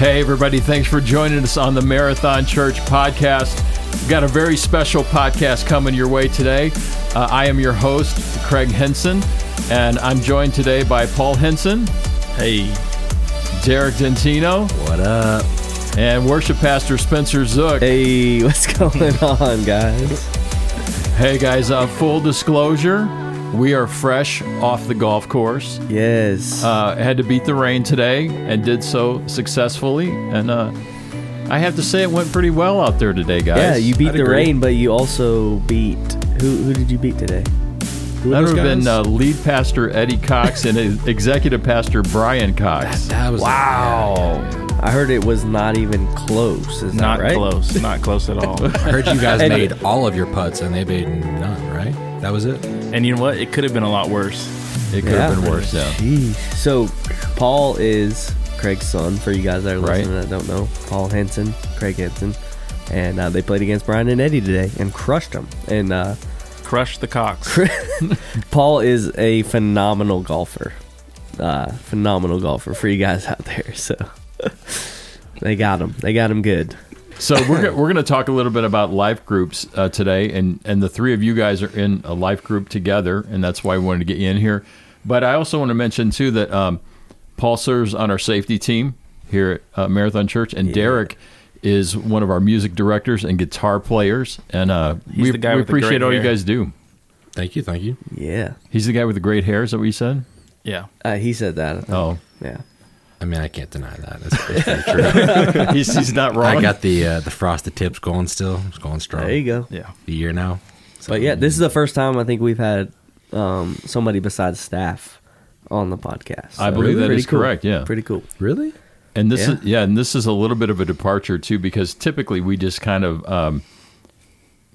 Hey, everybody, thanks for joining us on the Marathon Church podcast. We've got a very special podcast coming your way today. Uh, I am your host, Craig Henson, and I'm joined today by Paul Henson. Hey. Derek Dentino. What up? And worship pastor Spencer Zook. Hey, what's going on, guys? Hey, guys, uh, full disclosure. We are fresh off the golf course. Yes. Uh, had to beat the rain today and did so successfully. And uh, I have to say, it went pretty well out there today, guys. yeah, you beat I'd the agree. rain, but you also beat who? Who did you beat today? Who That would have been uh, lead pastor Eddie Cox and executive pastor Brian Cox. That was wow. I heard it was not even close. Is Not that right? close. Not close at all. I heard you guys made all of your putts and they made none, right? That was it? and you know what? It could have been a lot worse. It could have been worse, yeah. Jeez. So, Paul is Craig's son. For you guys that are Right. listening that don't know, Paul Henson, Craig Henson, and uh, they played against Brian and Eddie today and crushed them. And uh, Crush the Cox. Paul is a phenomenal golfer. Uh, phenomenal golfer for you guys out there. So they got him. They got him good. So we're we're going to talk a little bit about life groups uh, today, and and the three of you guys are in a life group together, and that's why we wanted to get you in here. But I also want to mention too that um, Paul serves on our safety team here at uh, Marathon Church, and Derek is one of our music directors and guitar players, and uh, He's we, the guy we with appreciate great all you guys do. Thank you, thank you. Yeah. He's the guy with the great hair. Is that what you said? Yeah. Uh, he said that. Oh, Yeah. I mean, I can't deny that. It's, it's true. he's, he's not wrong. I got the uh, the frosted tips going still. It's going strong. There you go. Yeah. The year now. So, But yeah, this is the first time I think we've had um, somebody besides staff on the podcast. I believe that pretty cool. correct, yeah. Pretty cool. really. And this Yeah. is yeah, and this is a little bit of a departure too, because typically we just kind of um,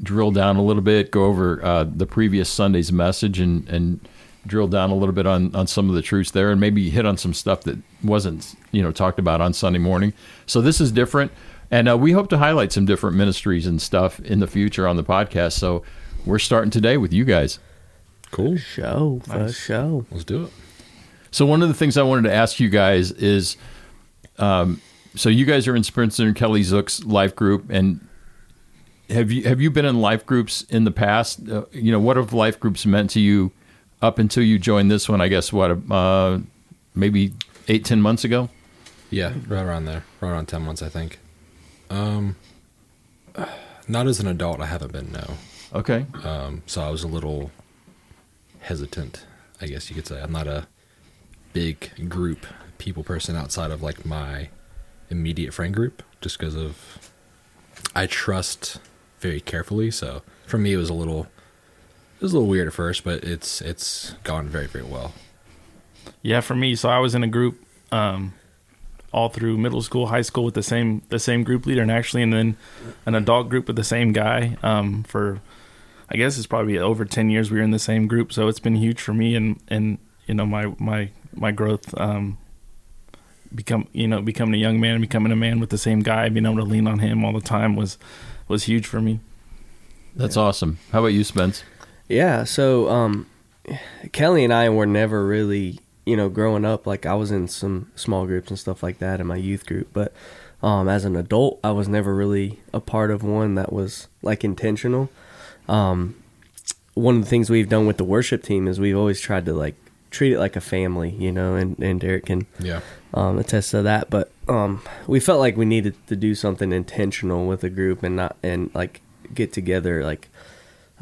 drill down a little bit, go over uh, the previous Sunday's message, and and drill down a little bit on on some of the truths there, and maybe hit on some stuff that wasn't you know talked about on Sunday morning. So this is different, and uh, we hope to highlight some different ministries and stuff in the future on the podcast. So we're starting today with you guys. Cool. Show. For show. Let's do it. So one of the things I wanted to ask you guys is, um, so you guys are in Spencer and Kelly Zook's life group, and have you have you been in life groups in the past? Uh, you know, what have life groups meant to you up until you joined this one? I guess what uh, maybe eight ten months ago. Yeah, right around there. Right around ten months, I think. Um, not as an adult, I haven't been. No. Okay, Um, so I was a little hesitant, I guess you could say. I'm not a big group people person outside of like my immediate friend group, just because of I trust very carefully. So for me, it was a little it was a little weird at first, but it's it's gone very very well. Yeah, for me, so I was in a group um, all through middle school, high school with the same the same group leader, and actually, and then an adult group with the same guy um, for, I guess it's probably over ten years. We were in the same group, so it's been huge for me, and and you know my my my growth, um, become you know becoming a young man, becoming a man with the same guy, being able to lean on him all the time was was huge for me. that's awesome. How about you, Spence? Yeah. So, um, Kelly and I were never really, you know, growing up. Like I was in some small groups and stuff like that in my youth group, but um, as an adult, I was never really a part of one that was like intentional. Um, one of the things we've done with the worship team is we've always tried to like treat it like a family, you know, and, and Derek can Yeah. um, attest to that. But um, we felt like we needed to do something intentional with a group and not and like get together like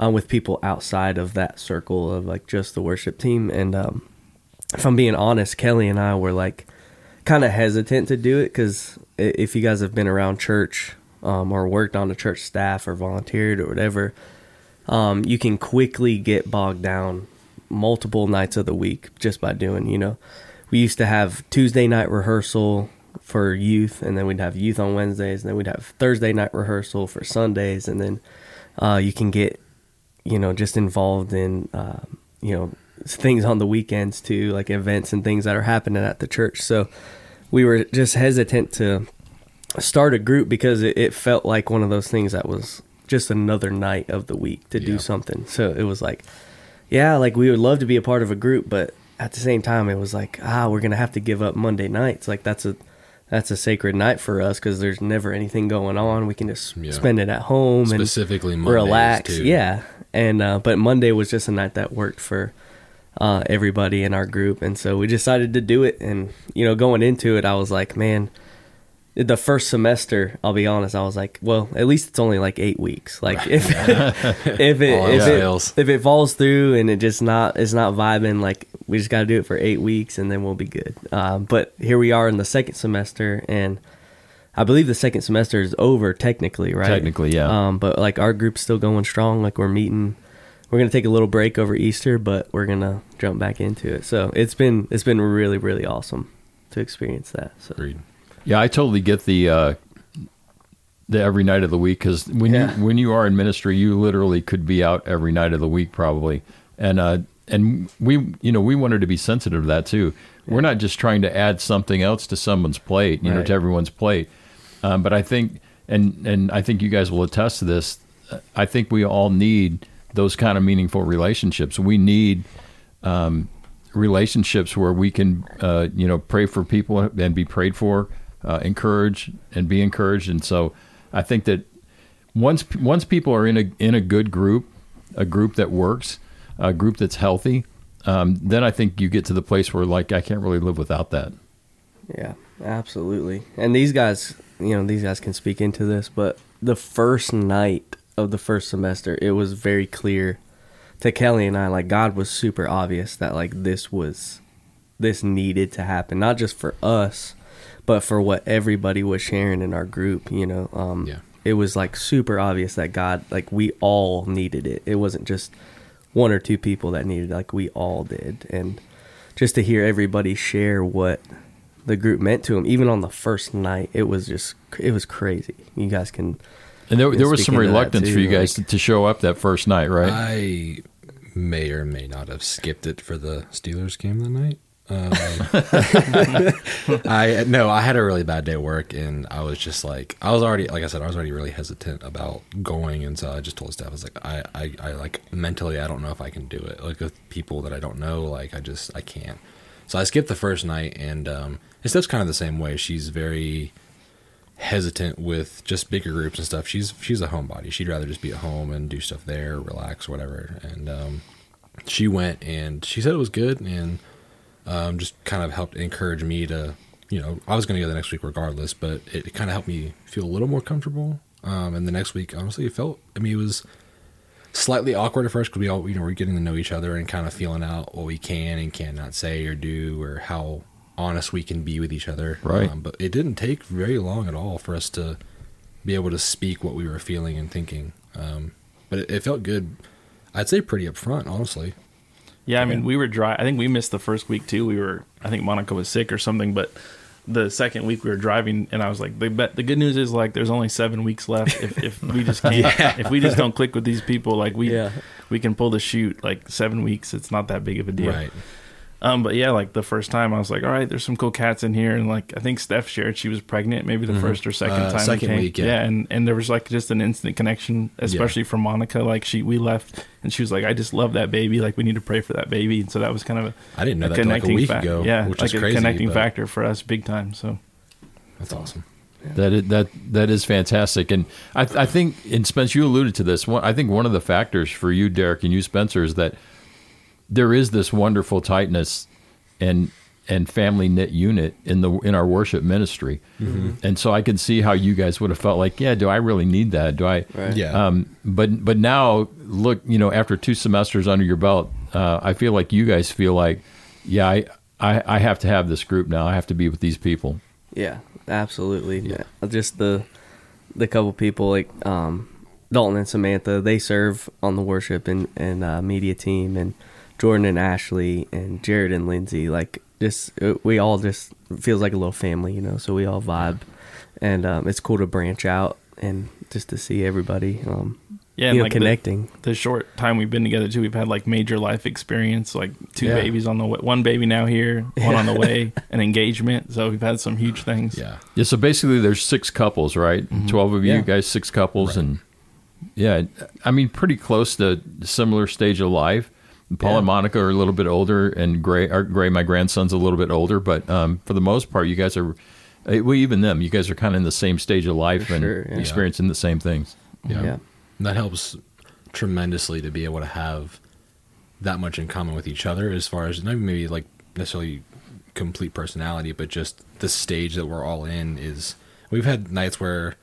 uh, with people outside of that circle of like just the worship team. And um, if I'm being honest, Kelly and I were like kind of hesitant to do it because if you guys have been around church um, or worked on the church staff or volunteered or whatever, um, you can quickly get bogged down multiple nights of the week just by doing, you know, we used to have Tuesday night rehearsal for youth, and then we'd have youth on Wednesdays, and then we'd have Thursday night rehearsal for Sundays, and then uh, you can get, you know, just involved in, uh, you know, things on the weekends too, like events and things that are happening at the church. So we were just hesitant to start a group because it, it felt like one of those things that was just another night of the week to do something. So it was like, yeah, like we would love to be a part of a group, but at the same time, it was like, ah, we're gonna have to give up Monday nights. Like that's a that's a sacred night for us because there's never anything going on. We can just Yeah. spend it at home and Specifically Mondays, relax. too. Yeah, and uh, but Monday was just a night that worked for uh, everybody in our group, and so we decided to do it. And you know, going into it, I was like, man, the first semester, I'll be honest, I was like, well, at least it's only like eight weeks. Like if if it if it, if it falls through and it just not it's not vibing, like we just got to do it for eight weeks and then we'll be good. Um, but here we are in the second semester, and I believe the second semester is over technically, right? Technically, yeah. Um, but like our group's still going strong. Like we're meeting. We're gonna take a little break over Easter, but we're gonna jump back into it. So it's been it's been really really awesome to experience that. So Agreed. Yeah, I totally get the uh, the every night of the week because when Yeah. you when you are in ministry, you literally could be out every night of the week probably, and uh, and we you know we wanted to be sensitive to that too. We're not just trying to add something else to someone's plate, you know, to everyone's plate. Um, but I think, and and I think you guys will attest to this. I think we all need those kind of meaningful relationships. We need um, relationships where we can, uh, you know, pray for people and be prayed for, uh, encourage and be encouraged. And so, I think that once once people are in a in a good group, a group that works, a group that's healthy, um, then I think you get to the place where like I can't really live without that. Yeah, absolutely. And these guys, you know, these guys can speak into this, but the first night of the first semester, it was very clear to Kelly and I, like God was super obvious that like this was this needed to happen, not just for us, but for what everybody was sharing in our group, you know. Um Yeah. it was like super obvious that God like we all needed it. It wasn't just one or two people that needed it, like we all did. And just to hear everybody share what the group meant to him, even on the first night, it was just it was crazy. You guys can And there, there was some speaking to that reluctance for too, you guys like- to, to show up that first night, right? I may or may not have skipped it for the Steelers game that night. Um, I no, I had a really bad day at work, and I was just like, I was already, like I said, I was already really hesitant about going, and so I just told the staff, I was like, I, I, I like mentally, I don't know if I can do it, like with people that I don't know, like I just, I can't. So I skipped the first night, and um, and kind of the same way. She's very hesitant with just bigger groups and stuff. She's she's a homebody. She'd rather just be at home and do stuff there, relax, whatever. And um, she went and she said it was good and um, just kind of helped encourage me to, you know, I was going to go the next week regardless, but it, kind of helped me feel a little more comfortable. Um, and the next week, honestly, it felt. I mean, it was slightly awkward at first because we all, you know, we're getting to know each other and kind of feeling out what we can and cannot say or do or how honest we can be with each other. Right. Um, but it didn't take very long at all for us to be able to speak what we were feeling and thinking. Um, but it, it felt good. I'd say pretty upfront, honestly. Yeah, I mean, we were dry. I think we missed the first week too. We were, I think Monica was sick or something, but the second week we were driving, and I was like, the the good news is like there's only seven weeks left. If if we just can't, if we just don't click with these people, like we Yeah. we can pull the shoot. Like seven weeks, it's not that big of a deal. Right. Um, but yeah, like the first time I was like, all right, there's some cool cats in here, and like I think Steph shared she was pregnant, maybe the first or second Uh, time. second came. week, yeah. and and there was like just an instant connection, especially from Monica. Like she, we left, and she was like, I just love that baby. Like we need to pray for that baby, and so that was kind of a, I didn't know a that till like a connecting week fa- ago. Yeah, which like is a crazy. connecting but factor for us, big time. So That's awesome. That is, that that is fantastic, and I, I think, and Spence, you alluded to this. One, I think one of the factors for you, Derek, and you, Spencer, is that there is this wonderful tightness and and family knit unit in the in our worship ministry, and so I can see how you guys would have felt like, yeah, do I really need that? Do I? Right. Yeah. Um, but but now look, you know, after two semesters under your belt, uh, I feel like you guys feel like, yeah, I, I I have to have this group now. I have to be with these people. Yeah, absolutely. Yeah. Just the the couple people like um, Dalton and Samantha, they serve on the worship and and uh, media team, and Jordan and Ashley and Jared and Lindsay. Like just uh, we all just feels like a little family, you know. So we all vibe, and um, it's cool to branch out and just to see everybody. Um, yeah, you and know, like connecting. The, short time we've been together too, we've had like major life experience, like two Yeah. babies on the way, one baby now here, one on the way, an engagement. So we've had some huge things. yeah. Yeah, so basically there's six couples, right? Twelve of you Yeah. guys, six couples, Right. and yeah, I mean pretty close to similar stage of life. Paul Yeah. and Monica are a little bit older, and Gray, or Gray, my grandson's a little bit older, but um, for the most part, you guys are Uh, well, even them, you guys are kind of in the same stage of life For and sure, yeah. experiencing the same things. Yeah. Yeah. That helps tremendously to be able to have that much in common with each other as far as not maybe like necessarily complete personality, but just the stage that we're all in is we've had nights where,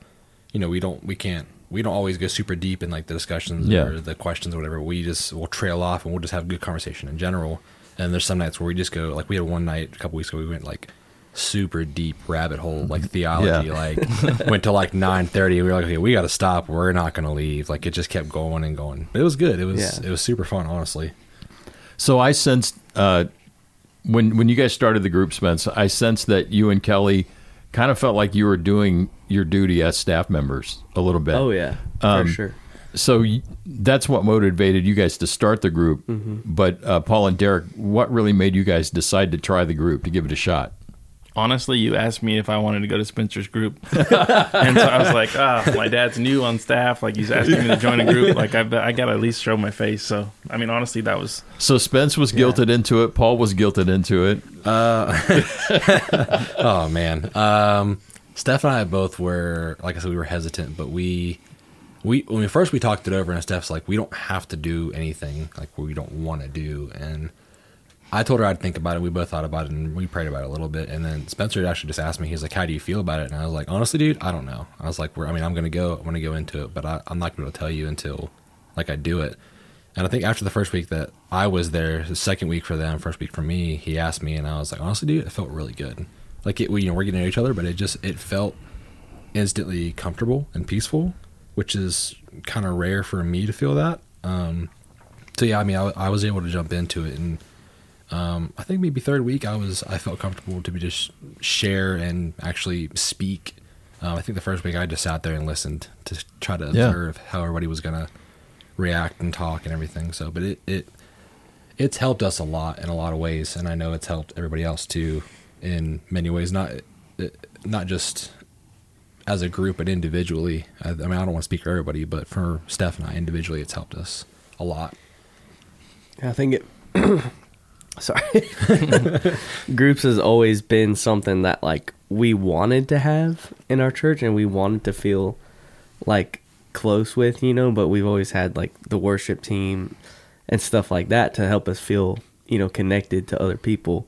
you know, we don't we can't we don't always go super deep in like the discussions Yeah. or the questions or whatever. We just we'll trail off and we'll just have good conversation in general. And there's some nights where we just go like we had one night a couple weeks ago we went like super deep rabbit hole like theology Yeah. like went to like 9:30 we were like okay we got to stop we're not going to leave like it just kept going and going it was good it was Yeah. it was super fun honestly So I sensed uh, when when you guys started the group, Spence, I sensed that you and Kelly kind of felt like you were doing your duty as staff members a little bit. Oh yeah, Um, for sure. So y- that's what motivated you guys to start the group. Mm-hmm. But uh, Paul and Derek, what really made you guys decide to try the group to give it a shot? Honestly, you asked me if I wanted to go to Spencer's group, and so I was like, ah, my dad's new on staff. Like he's asking me to join a group. Like I, bet I got to at least show my face. So I mean, honestly, that was So Spence was guilted into it. Paul was guilted into it. oh man um steph and i both were like i said we were hesitant but we we when we first we talked it over and steph's like we don't have to do anything like we don't want to do and i told her i'd think about it. We both thought about it and we prayed about it a little bit. And then spencer actually just asked me he's like how do you feel about it? And i was like honestly dude i don't know. I was like i mean i'm gonna go i'm gonna go into it but I, i'm not gonna tell you until like i do it. And I think after the first week that I was there, the second week for them, first week for me, he asked me, and I was like, honestly, dude, it felt really good. Like it, we, you know, we're getting to each other, but it just it felt instantly comfortable and peaceful, which is kind of rare for me to feel that. Um, so yeah, I mean, I, I was able to jump into it, and um, I think maybe third week I was I felt comfortable to be just share and actually speak. Um, I think the first week I just sat there and listened to try to Yeah. observe how everybody was gonna react and talk and everything. So, but it it it's helped us a lot in a lot of ways, and I know it's helped everybody else too in many ways. Not it, not just as a group, but individually. I, I mean, I don't want to speak for everybody, but for Steph and I individually, it's helped us a lot. I think it. sorry. Groups has always been something that like we wanted to have in our church, and we wanted to feel like close with, you know. But we've always had like the worship team and stuff like that to help us feel, you know, connected to other people.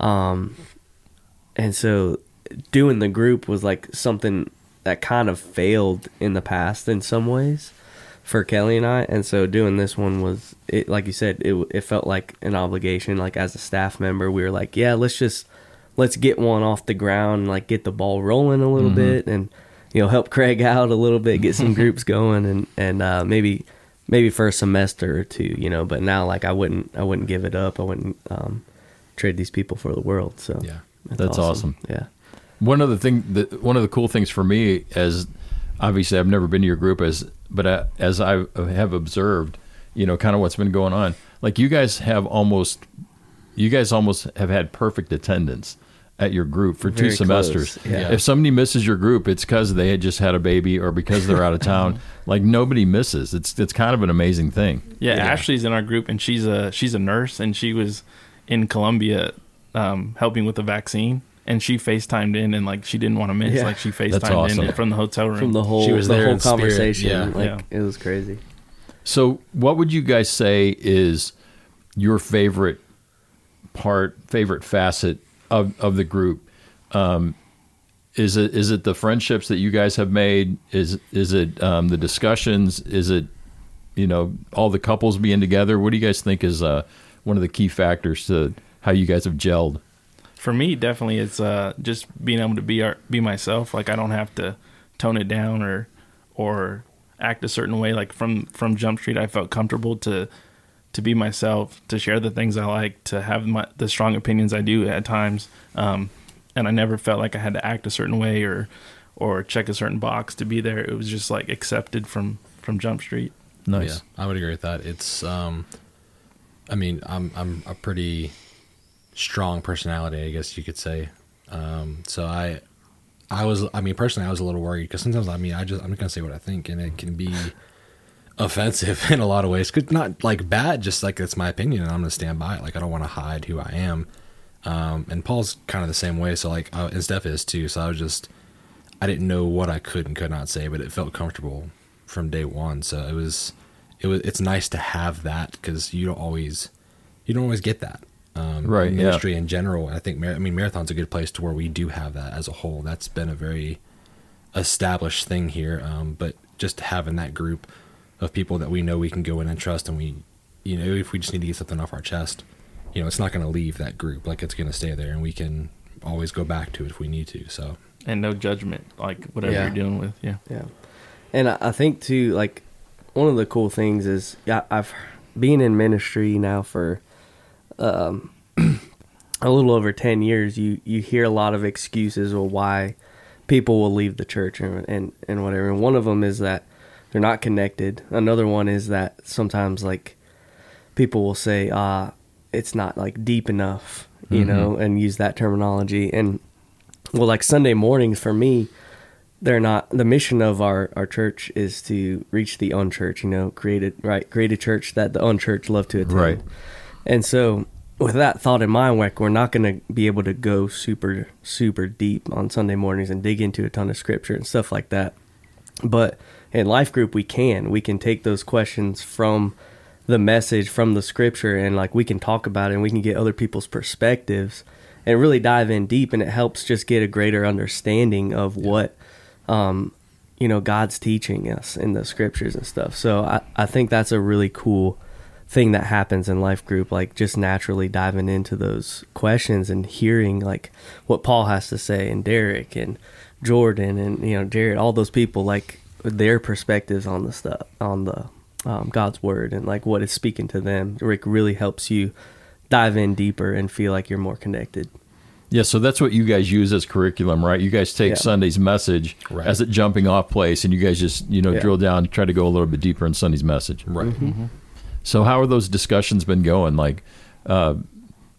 Um, and so doing the group was like something that kind of failed in the past in some ways for Kelly and I, and so doing this one was it like you said it it felt like an obligation. Like as a staff member, we were like, yeah, let's just let's get one off the ground, and, like get the ball rolling a little bit, and you know help Craig out a little bit, get some groups going, and and uh, maybe maybe for a semester or two, you know. But now like I wouldn't I wouldn't give it up. I wouldn't um, trade these people for the world. So Yeah. That's awesome. Yeah. One of the thing that one of the cool things for me as obviously I've never been to your group as but uh, as I have observed, you know, kind of what's been going on. Like you guys have almost you guys almost have had perfect attendance at your group for two semesters. yeah. If somebody misses your group, it's because they had just had a baby or because they're out of town. like nobody misses. It's it's kind of an amazing thing. Yeah, Yeah. Ashley's in our group, and she's a she's a nurse, and she was in Colombia um, helping with the vaccine, and she FaceTimed in, and like she didn't want to miss, Yeah. like she That's FaceTimed awesome. in from the hotel room. From the whole She was the there whole conversation, yeah. like Yeah. it was crazy. So, what would you guys say is your favorite part, favorite facet of, of the group? Um, is it is it the friendships that you guys have made? Is is it um, the discussions? Is it you know all the couples being together? What do you guys think is uh, one of the key factors to how you guys have gelled? For me, definitely, it's uh, just being able to be our, be myself. Like I don't have to tone it down or or act a certain way. Like from from Jump Street, I felt comfortable to to be myself, to share the things I like, to have my the strong opinions I do at times. Um, and I never felt like I had to act a certain way or or check a certain box to be there. It was just like accepted from from Jump Street. Nice. Yeah, I would agree with that. It's, um, I mean, I'm I'm a pretty strong personality, I guess you could say. Um, so I, I was, I mean, personally, I was a little worried because sometimes, I mean, I just I'm gonna say what I think, and it can be offensive in a lot of ways. Could not like bad, just like it's my opinion, and I'm gonna stand by it. Like I don't want to hide who I am. Um, and Paul's kind of the same way. So like, uh, and Steph is too. So I was just, I didn't know what I could and could not say, but it felt comfortable from day one. So it was, it was, it's nice to have that because you don't always, you don't always get that. Um, Right, in yeah. Ministry in general. I think, I mean, marathon's a good place to where we do have that as a whole. That's been a very established thing here. Um, but just having that group of people that we know we can go in and trust, and we, you know, if we just need to get something off our chest, you know, it's not going to leave that group. Like it's going to stay there, and we can always go back to it if we need to. So and no judgment, like whatever Yeah. you're dealing with. Yeah. Yeah, and I I think too, like one of the cool things is yeah, I've been in ministry now for um, a little over ten years. You you hear a lot of excuses of why people will leave the church and and, and whatever. And one of them is that they're not connected. Another one is that sometimes like people will say, ah, it's not like deep enough, you know, and use that terminology. And well, like Sunday mornings for me, they're not the mission of our our church is to reach the unchurched you know create a right create a church that the unchurched love to attend Right. And so with that thought in mind like we're not going to be able to go super super deep on sunday mornings and dig into a ton of scripture and stuff like that. But in life group we can. We can take those questions from the message from the scripture and like we can talk about it and we can get other people's perspectives and really dive in deep. And it helps just get a greater understanding of what um, you know God's teaching us in the scriptures and stuff. So I, I think that's a really cool thing that happens in life group, like just naturally diving into those questions and hearing like what Paul has to say and Derek and Jordan and you know Jared, all those people like their perspectives on the stuff on the um, God's word and like what is speaking to them. Rick really helps you dive in deeper and feel like you're more connected. Yeah, so that's what you guys use as curriculum, right? You guys take Yeah. Sunday's message Right. as a jumping off place, and you guys just you know Yeah. drill down, try to go a little bit deeper in Sunday's message. right, So how are those discussions been going? Like, uh,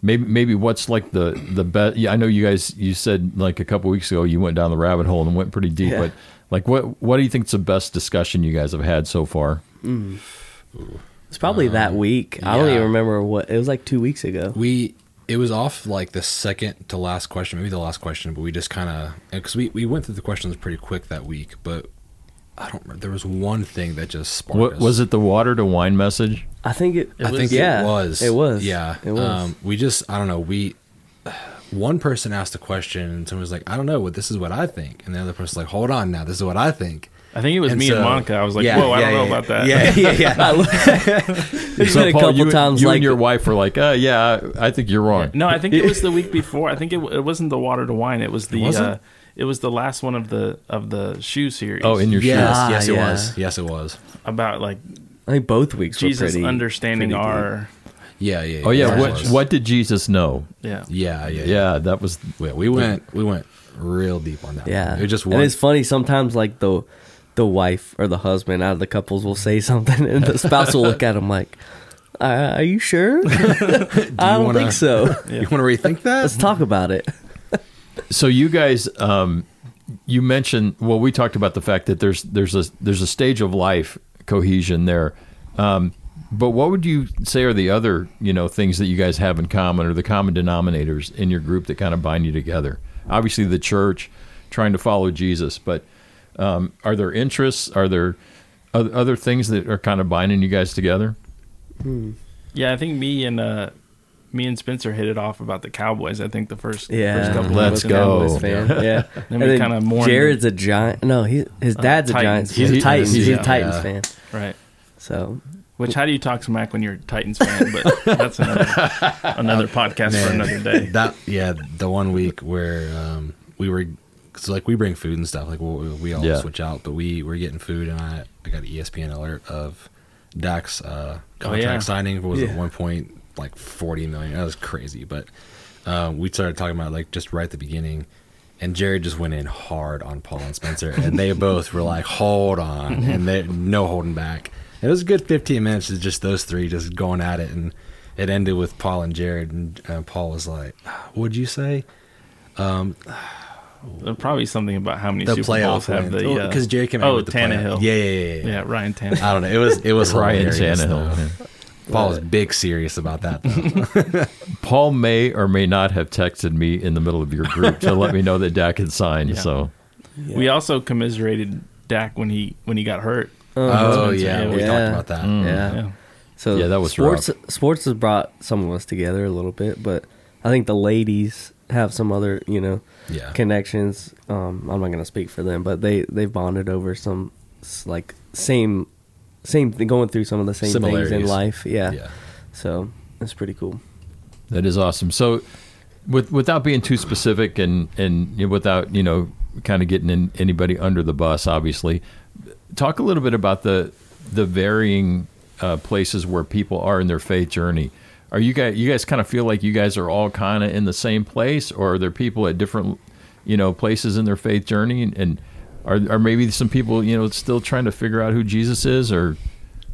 maybe maybe what's like the the best? Yeah, I know you guys. You said like a couple weeks ago you went down the rabbit hole and went pretty deep. Yeah. But like, what what do you think's the best discussion you guys have had so far? It's probably that week. I don't even remember what it was like two weeks ago. we it was off like the second to last question, maybe the last question, but we just kind of because we we went through the questions pretty quick that week, but. I don't remember. There was one thing that just sparked. What us. was it? The water to wine message? I think it. I think yeah, it was. It was. Yeah. it was. Um, we just, I don't know. We, one person asked a question and someone was like, I don't know, what this is what I think. And the other person's like, hold on now, this is what I think. I think it was And me so- and Monica. I was like, Yeah, whoa, I yeah, don't know yeah, about that. Yeah, yeah, yeah. There's been a Paul, couple you, times you like and your wife were like, uh, "Yeah, I think you're wrong." No, I think it was the week before. I think it, it wasn't the water to wine. It was the Was it? It was the last one of the of the shoe series. Oh, in your yes, shoes. Yes, it yeah. was. Yes, it was. about like I think both weeks were Jesus pretty understanding pretty our Yeah, yeah. Oh yeah, it what what did Jesus know? yeah. Yeah, yeah, Yeah, that was Yeah, we went, we went real deep on that. Yeah, one. it just and was. it's funny sometimes like the the wife or the husband out of the couples will say something and the spouse will look at him like, uh, "Are you sure? I don't wanna- think so. You want to rethink that? Let's talk about it." So you guys, um, you mentioned. Well, we talked about the fact that there's there's a there's a stage of life cohesion there. Um, but what would you say are the other you know things that you guys have in common, or the common denominators in your group that kind of bind you together? Obviously, the church, trying to follow Jesus, but um, are there interests? Are there oth- other things that are kind of binding you guys together? Yeah, I think me and uh me and Spencer hit it off about the Cowboys. I think the first Yeah, first couple Let's weeks. Go. Cowboys fan. Yeah, Then we kinda mourned Jared's a giant. No, he his dad's a Titans. giant. He's, He- a Titans. He's, he's- a Titans yeah. fan. Right. So Which how do you talk smack when you're a Titans fan? But that's another another podcast for another day. That yeah, the one week where um, we were, cause like we bring food and stuff, like we'll, we all Yeah. switch out, but we were getting food, and I I got an ESPN alert of Dak's uh, contract yeah. signing was Yeah. at one point like forty million. That was crazy, but um, we started talking about like just right at the beginning. And Jared just went in hard on Paul and Spencer, and they both were like, "Hold on," and they no holding back. It was a good 15 minutes of just those three just going at it, and it ended with Paul and Jared. And uh, Paul was like, "What'd you say?" Um, Uh, Probably something about how many the Super Bowls have wins. the uh, because Jared came out oh with the playoff- Tannehill. Yeah, yeah, yeah, yeah. yeah, Ryan Tannehill. I don't know. It was it was Ryan hilarious, Tannehill. Though. yeah. Paul is big serious about that. Paul may or may not have texted me in the middle of your group to let me know that Dak had signed. Yeah. So We also commiserated Dak when he when he got hurt. Oh Spencer, yeah, yeah, we yeah. talked about that. yeah. Yeah. So Yeah, that was sports. Sports has brought some of us together a little bit, but I think the ladies have some other, you know, Yeah. connections. Um, I'm not gonna speak for them, but they they bonded over some like same same thing, going through some of the same things in life. Yeah. Yeah. So it's pretty cool. that is awesome. So with without being too specific and and you know, without you know kind of getting in anybody under the bus, obviously, talk a little bit about the the varying uh, places where people are in their faith journey. Are you guys you guys kind of feel like you guys are all kind of in the same place, or are there people at different you know places in their faith journey, and, and are are maybe some people you know still trying to figure out who Jesus is, or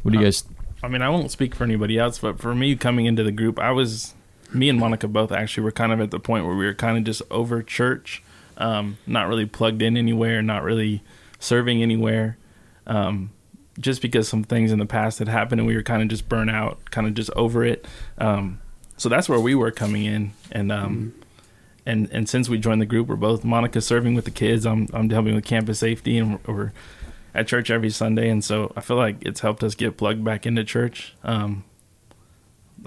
what do you guys? I mean, I won't speak for anybody else, but for me coming into the group, I was me and Monica both actually were kind of at the point where we were kind of just over church, um, not really plugged in anywhere, not really serving anywhere, um, just because some things in the past had happened and we were kind of just burnt out, kind of just over it. Um, so that's where we were coming in, and um, and and since we joined the group, we're both Monica serving with the kids. I'm I'm helping with campus safety, and we're, at church every Sunday, and so I feel like it's helped us get plugged back into church. Um,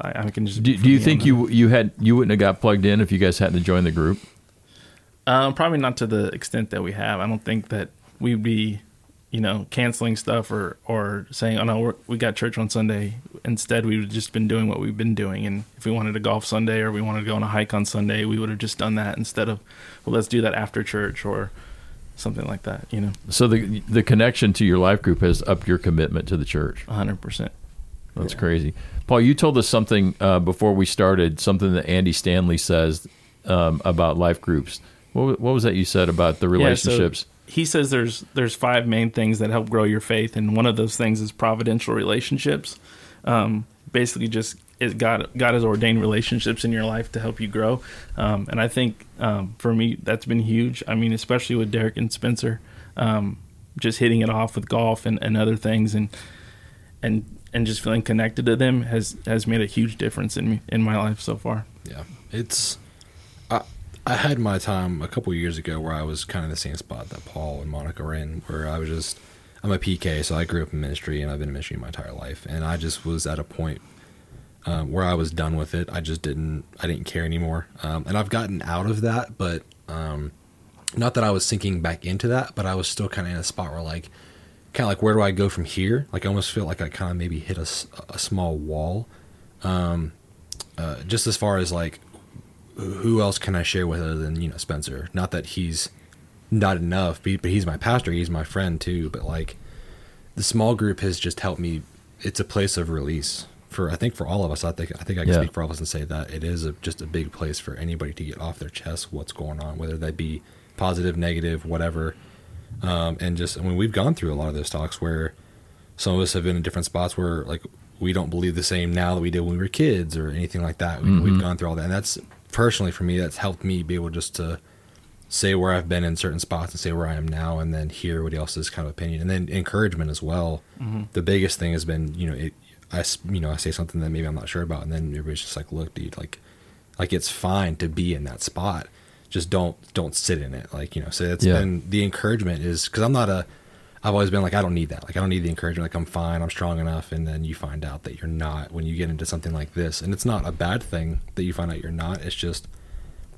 I, I can just. Do, do you think you you had you wouldn't have got plugged in if you guys hadn't joined the group? Um, probably not to the extent that we have. I don't think that we'd be, you know, canceling stuff or or saying, "Oh no, we're, we got church on Sunday." Instead, we would just been doing what we've been doing. And if we wanted to golf Sunday or we wanted to go on a hike on Sunday, we would have just done that instead of, well, let's do that after church or something like that. You know, So the the connection to your life group has upped your commitment to the church. hundred percent. That's crazy. Paul, you told us something uh, before we started, something that Andy Stanley says um, about life groups. What, what was that you said about the relationships? He says there's there's five main things that help grow your faith, and one of those things is providential relationships. Um, basically, just it God God has ordained relationships in your life to help you grow, um, and I think um, for me that's been huge. I mean, especially with Derek and Spencer, um, just hitting it off with golf and, and other things, and and and just feeling connected to them has has made a huge difference in me in my life so far. Yeah, it's. I had my time a couple years ago where I was kind of the same spot that Paul and Monica were in, where I was just. I'm a PK, so I grew up in ministry and I've been in ministry my entire life, and I just was at a point um, where I was done with it. I just didn't. I didn't care anymore, um, and I've gotten out of that, but um, not that I was sinking back into that, but I was still kind of in a spot where like, kind of like, where do I go from here? Like, I almost feel like I kind of maybe hit a small wall, um, uh, just as far as like, who else can I share with other than you know Spencer? Not that he's not enough, but but he's my pastor, he's my friend too. But like, the small group has just helped me. It's a place of release for I think for all of us. I think I think I can Yeah. speak for all of us and say that it is a, just a big place for anybody to get off their chest what's going on, whether that be positive, negative, whatever. Um, and just I mean, we've gone through a lot of those talks where some of us have been in different spots where like we don't believe the same now that we did when we were kids or anything like that. We, We've gone through all that, and that's personally for me that's helped me be able just to say where I've been in certain spots and say where I am now, and then hear what else's kind of opinion, and then encouragement as well. Mm-hmm. The biggest thing has been you know it, I s- you know I say something that maybe I'm not sure about, and then everybody's just like, look, dude, like like it's fine to be in that spot just don't don't sit in it like you know so that's Yeah. been the encouragement is because i'm not a i've always been like i don't need that. Like i don't need the encouragement. Like i'm fine. I'm strong enough. And then you find out that you're not when you get into something like this. And it's not a bad thing that you find out you're not. It's just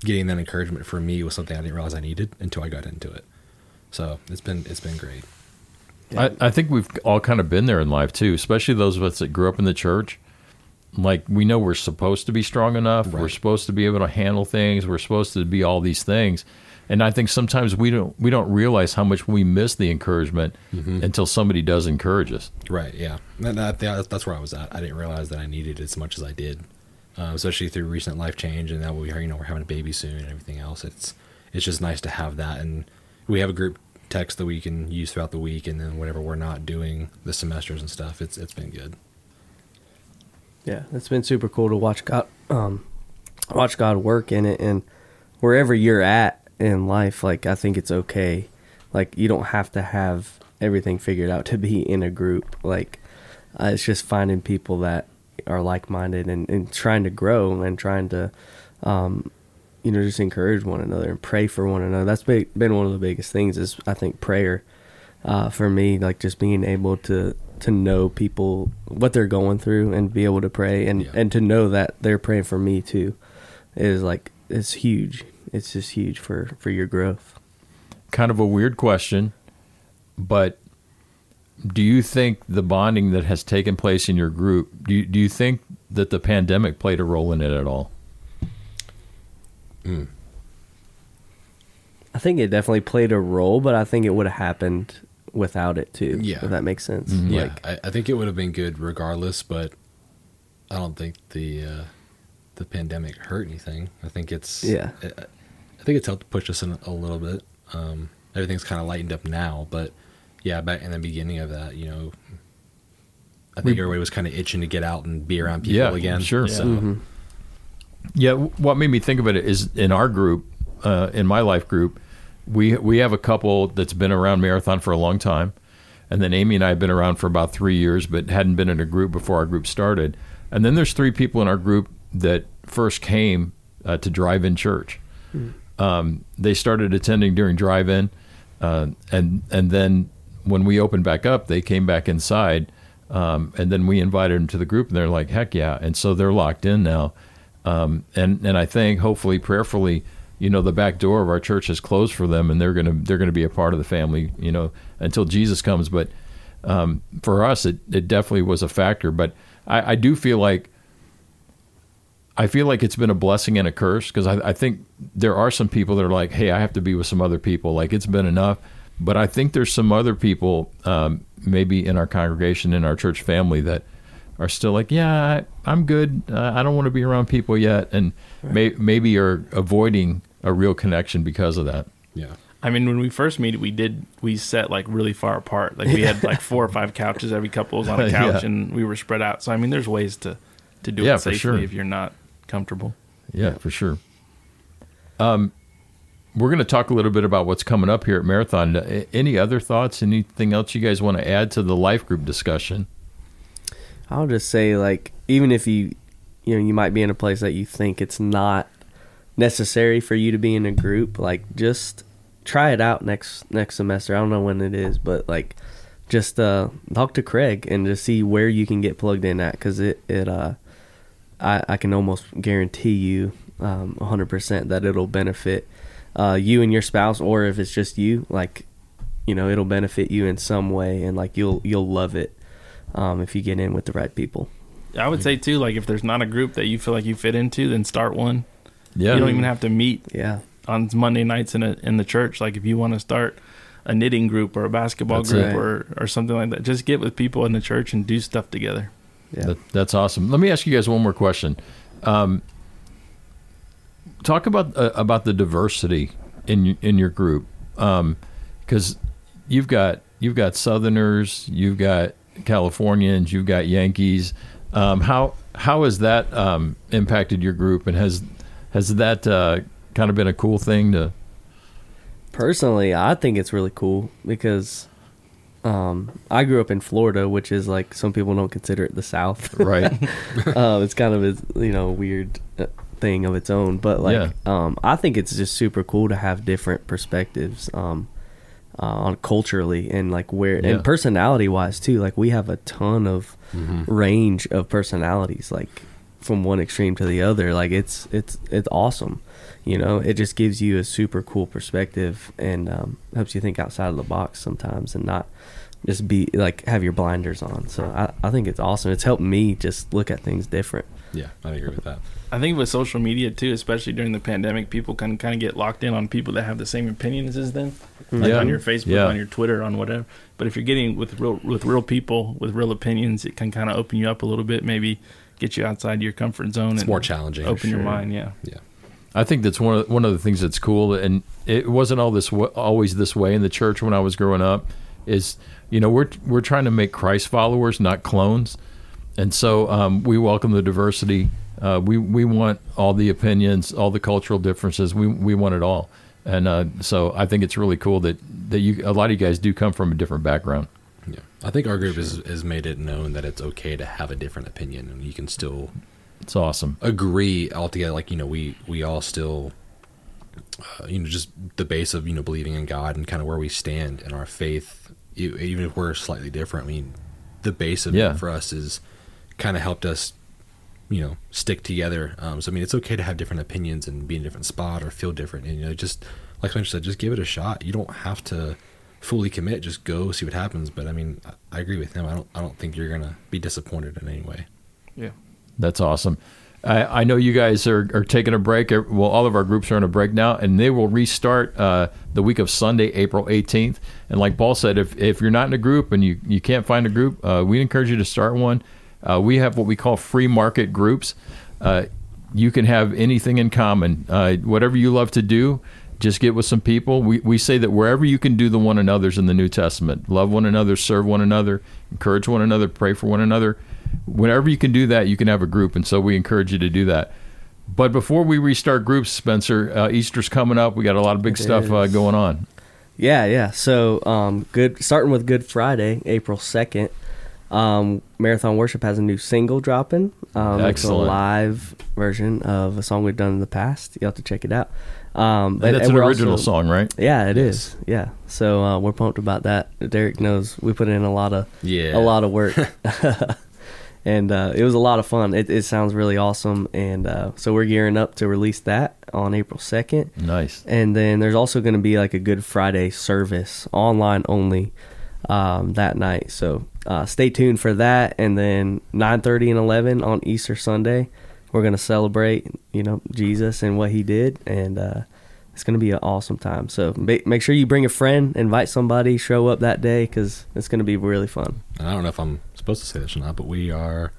getting that encouragement for me was something i didn't realize i needed until i got into it. So it's been it's been great. I, I think we've all kind of been there in life too, especially those of us that grew up in the church. Like we know we're supposed to be strong enough. We're supposed to be able to handle things. We're supposed to be all these things. And I think sometimes we don't we don't realize how much we miss the encouragement until somebody does encourage us. Right. Yeah. That, that, that's where I was at. I didn't realize that I needed it as much as I did, uh, especially through recent life change and now we are, you know, we're having a baby soon and everything else. It's it's just nice to have that, and we have a group text that we can use throughout the week, and then whenever we're not doing the semesters and stuff, it's it's been good. Yeah, it's been super cool to watch God, um, watch God work in it, and wherever you're at in life, like I think it's okay. Like you don't have to have everything figured out to be in a group. Like uh, it's just finding people that are like minded and, and trying to grow and trying to, um, you know, just encourage one another and pray for one another. That's been been one of the biggest things is I think prayer, uh, for me, like just being able to to know people what they're going through and be able to pray and Yeah. and to know that they're praying for me too, is like it's huge. It's just huge for for your growth. Kind of a weird question, but do you think the bonding that has taken place in your group, do you, do you think that the pandemic played a role in it at all? Hmm. I think it definitely played a role, but I think it would have happened without it too. Yeah. if that makes sense. Mm-hmm. Yeah, Like, I, I think it would have been good regardless, but I don't think the uh, the pandemic hurt anything. I think it's Yeah. I, I think it's helped push us in a little bit. Um, everything's kind of lightened up now, but yeah, back in the beginning of that, you know, I think We- everybody was kind of itching to get out and be around people Yeah, again. sure. So Mhm. Yeah, what made me think of it is in our group, uh, in my life group, we we have a couple that's been around marathon for a long time, and then Amy and I have been around for about three years, but hadn't been in a group before our group started. And then there's three people in our group that first came uh, to drive-in church. Um, they started attending during drive-in, uh, and and then when we opened back up, they came back inside, um, and then we invited them to the group, and they're like, "Heck yeah!" And so they're locked in now. Um, and and I think hopefully prayerfully, you know, the back door of our church is closed for them, and they're gonna they're gonna be a part of the family, you know, until Jesus comes. But um, for us, it it definitely was a factor. But I, I do feel like I feel like it's been a blessing and a curse because I, I think there are some people that are like, hey, I have to be with some other people. Like it's been enough. But I think there's some other people, um, maybe in our congregation, in our church family, that are still like, yeah, I, I'm good. Uh, I don't want to be around people yet, and may, maybe are avoiding a real connection because of that. yeah, I mean, when we first meet, we did we sat like really far apart. Like we had like four or five couches. Every couple was on a couch, Yeah. and we were spread out. So I mean, there's ways to to do Yeah, it for safely sure. if you're not comfortable. Yeah, for sure. Um, we're going to talk a little bit about what's coming up here at Marathon. Uh, Any other thoughts? Anything else you guys want to add to the life group discussion? I'll just say like even if you you know you might be in a place that you think it's not necessary for you to be in a group like just try it out next next semester. I don't know when it is, but like just uh talk to Craig and just see where you can get plugged in at cuz it it uh I I can almost guarantee you um 100% that it'll benefit uh you and your spouse or if it's just you like you know it'll benefit you in some way and like you'll you'll love it um, if you get in with the right people. I would say too, like if there's not a group that you feel like you fit into, then start one. Yeah, You don't even have to meet Yeah, on Monday nights in a, in the church. Like if you want to start a knitting group or a basketball That's group right. or or something like that, just get with people in the church and do stuff together. Yeah. That, that's awesome. Let me ask you guys one more question. Um, talk about uh, about the diversity in in your group, because you've got you've got Southerners, you've got Californians, you've got Yankees. Um, how how has that um, impacted your group, and has has that uh, kind of been a cool thing to? Personally, I think it's really cool because um, I grew up in Florida, which is like some people don't consider it the South. Right. uh, it's kind of a you know weird uh, thing of its own, but like Yeah. um, I think it's just super cool to have different perspectives um, uh, on culturally and like where Yeah. and personality wise too. Like we have a ton of Mm-hmm. range of personalities, like from one extreme to the other. Like it's it's it's awesome. You know, it just gives you a super cool perspective and um, helps you think outside of the box sometimes and not just be like have your blinders on. So I, I think it's awesome. It's helped me just look at things different. yeah, I agree with that. I think with social media too, especially during the pandemic, people can kind of get locked in on people that have the same opinions as them, like Yeah. on your Facebook, Yeah. on your Twitter, on whatever. But if you're getting with real with real people with real opinions, it can kind of open you up a little bit, maybe get you outside your comfort zone. It's and more challenging. Open your mind, yeah. Yeah, I think that's one of one of the things that's cool, and it wasn't all this always this way in the church when I was growing up. Is you know we're we're trying to make Christ followers, not clones, and so um, we welcome the diversity. Uh, we we want all the opinions, all the cultural differences. We we want it all, and uh, so I think it's really cool that that you a lot of you guys do come from a different background. Yeah, I think our group has, has made it known that it's okay to have a different opinion, and you can still It's awesome. agree altogether. Like you know, we we all still, uh, you know, just the base of you know believing in God and kind of where we stand in our faith. Even if we're slightly different, I mean, the base of Yeah. it for us is kind of helped us, you know, stick together. Um, so I mean, it's okay to have different opinions and be in a different spot or feel different, and you know, just like I said, just give it a shot. You don't have to fully commit. Just go see what happens. But I mean, I, I agree with him. I don't. I don't think you're gonna be disappointed in any way. Yeah. That's awesome. I, I know you guys are, are taking a break. Well, all of our groups are on a break now, and they will restart uh, the week of Sunday, April 18th. And like Paul said, if, if you're not in a group and you, you can't find a group, uh, we encourage you to start one. Uh, we have what we call free market groups. Uh, you can have anything in common. Uh, whatever you love to do, just get with some people. We, we say that wherever you can do the one another's in the New Testament, love one another, serve one another, encourage one another, pray for one another. Whenever you can do that, you can have a group. And so we encourage you to do that. But before we restart groups, Spencer, uh, Easter's coming up. We got a lot of big It stuff uh, going on. Yeah, yeah. So, um, good. Starting with Good Friday, April second. Um, Marathon Worship has a new single dropping. Um, it's a live version of a song we've done in the past. You have to check it out. Um, And that's an original also- song, right? Yeah, it is. Yes. Yeah. So uh, we're pumped about that. Derek knows we put in a lot of Yeah. a lot of work, and uh, it was a lot of fun. It, it sounds really awesome, and uh, so we're gearing up to release that on April second. Nice. And then there's also going to be like a Good Friday service online only um, that night. So uh, stay tuned for that. And then 9:30 and 11 on Easter Sunday, we're going to celebrate, you know, Jesus and what He did, and uh, it's going to be an awesome time. So ma- make sure you bring a friend, invite somebody, show up that day because it's going to be really fun. And I don't know if I'm supposed to say this or not, but we are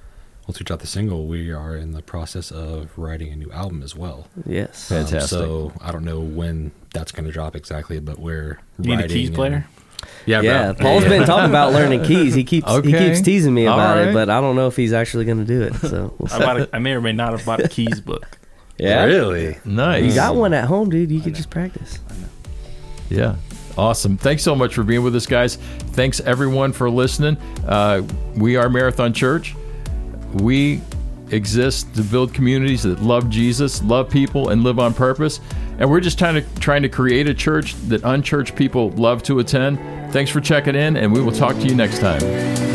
once we drop the single, we are in the process of writing a new album as well. Yes. Yeah. Fantastic. Um, so I don't know when that's going to drop exactly, but we're You need a writing keys and- player? Yeah, Yeah, bro. Paul's been talking about learning keys. He keeps he keeps teasing me about right. it, but I don't know if he's actually going to do it. So we'll I, see. bought a, I may or may not have bought a keys book. yeah, really. Nice. You got one at home, dude. You could just practice. Yeah. Awesome. Thanks so much for being with us, guys. Thanks, everyone, for listening. Uh, we are Marathon Church. We exist to build communities that love Jesus, love people, and live on purpose. And we're just trying to, trying to create a church that unchurched people love to attend. Thanks for checking in, and we will talk to you next time.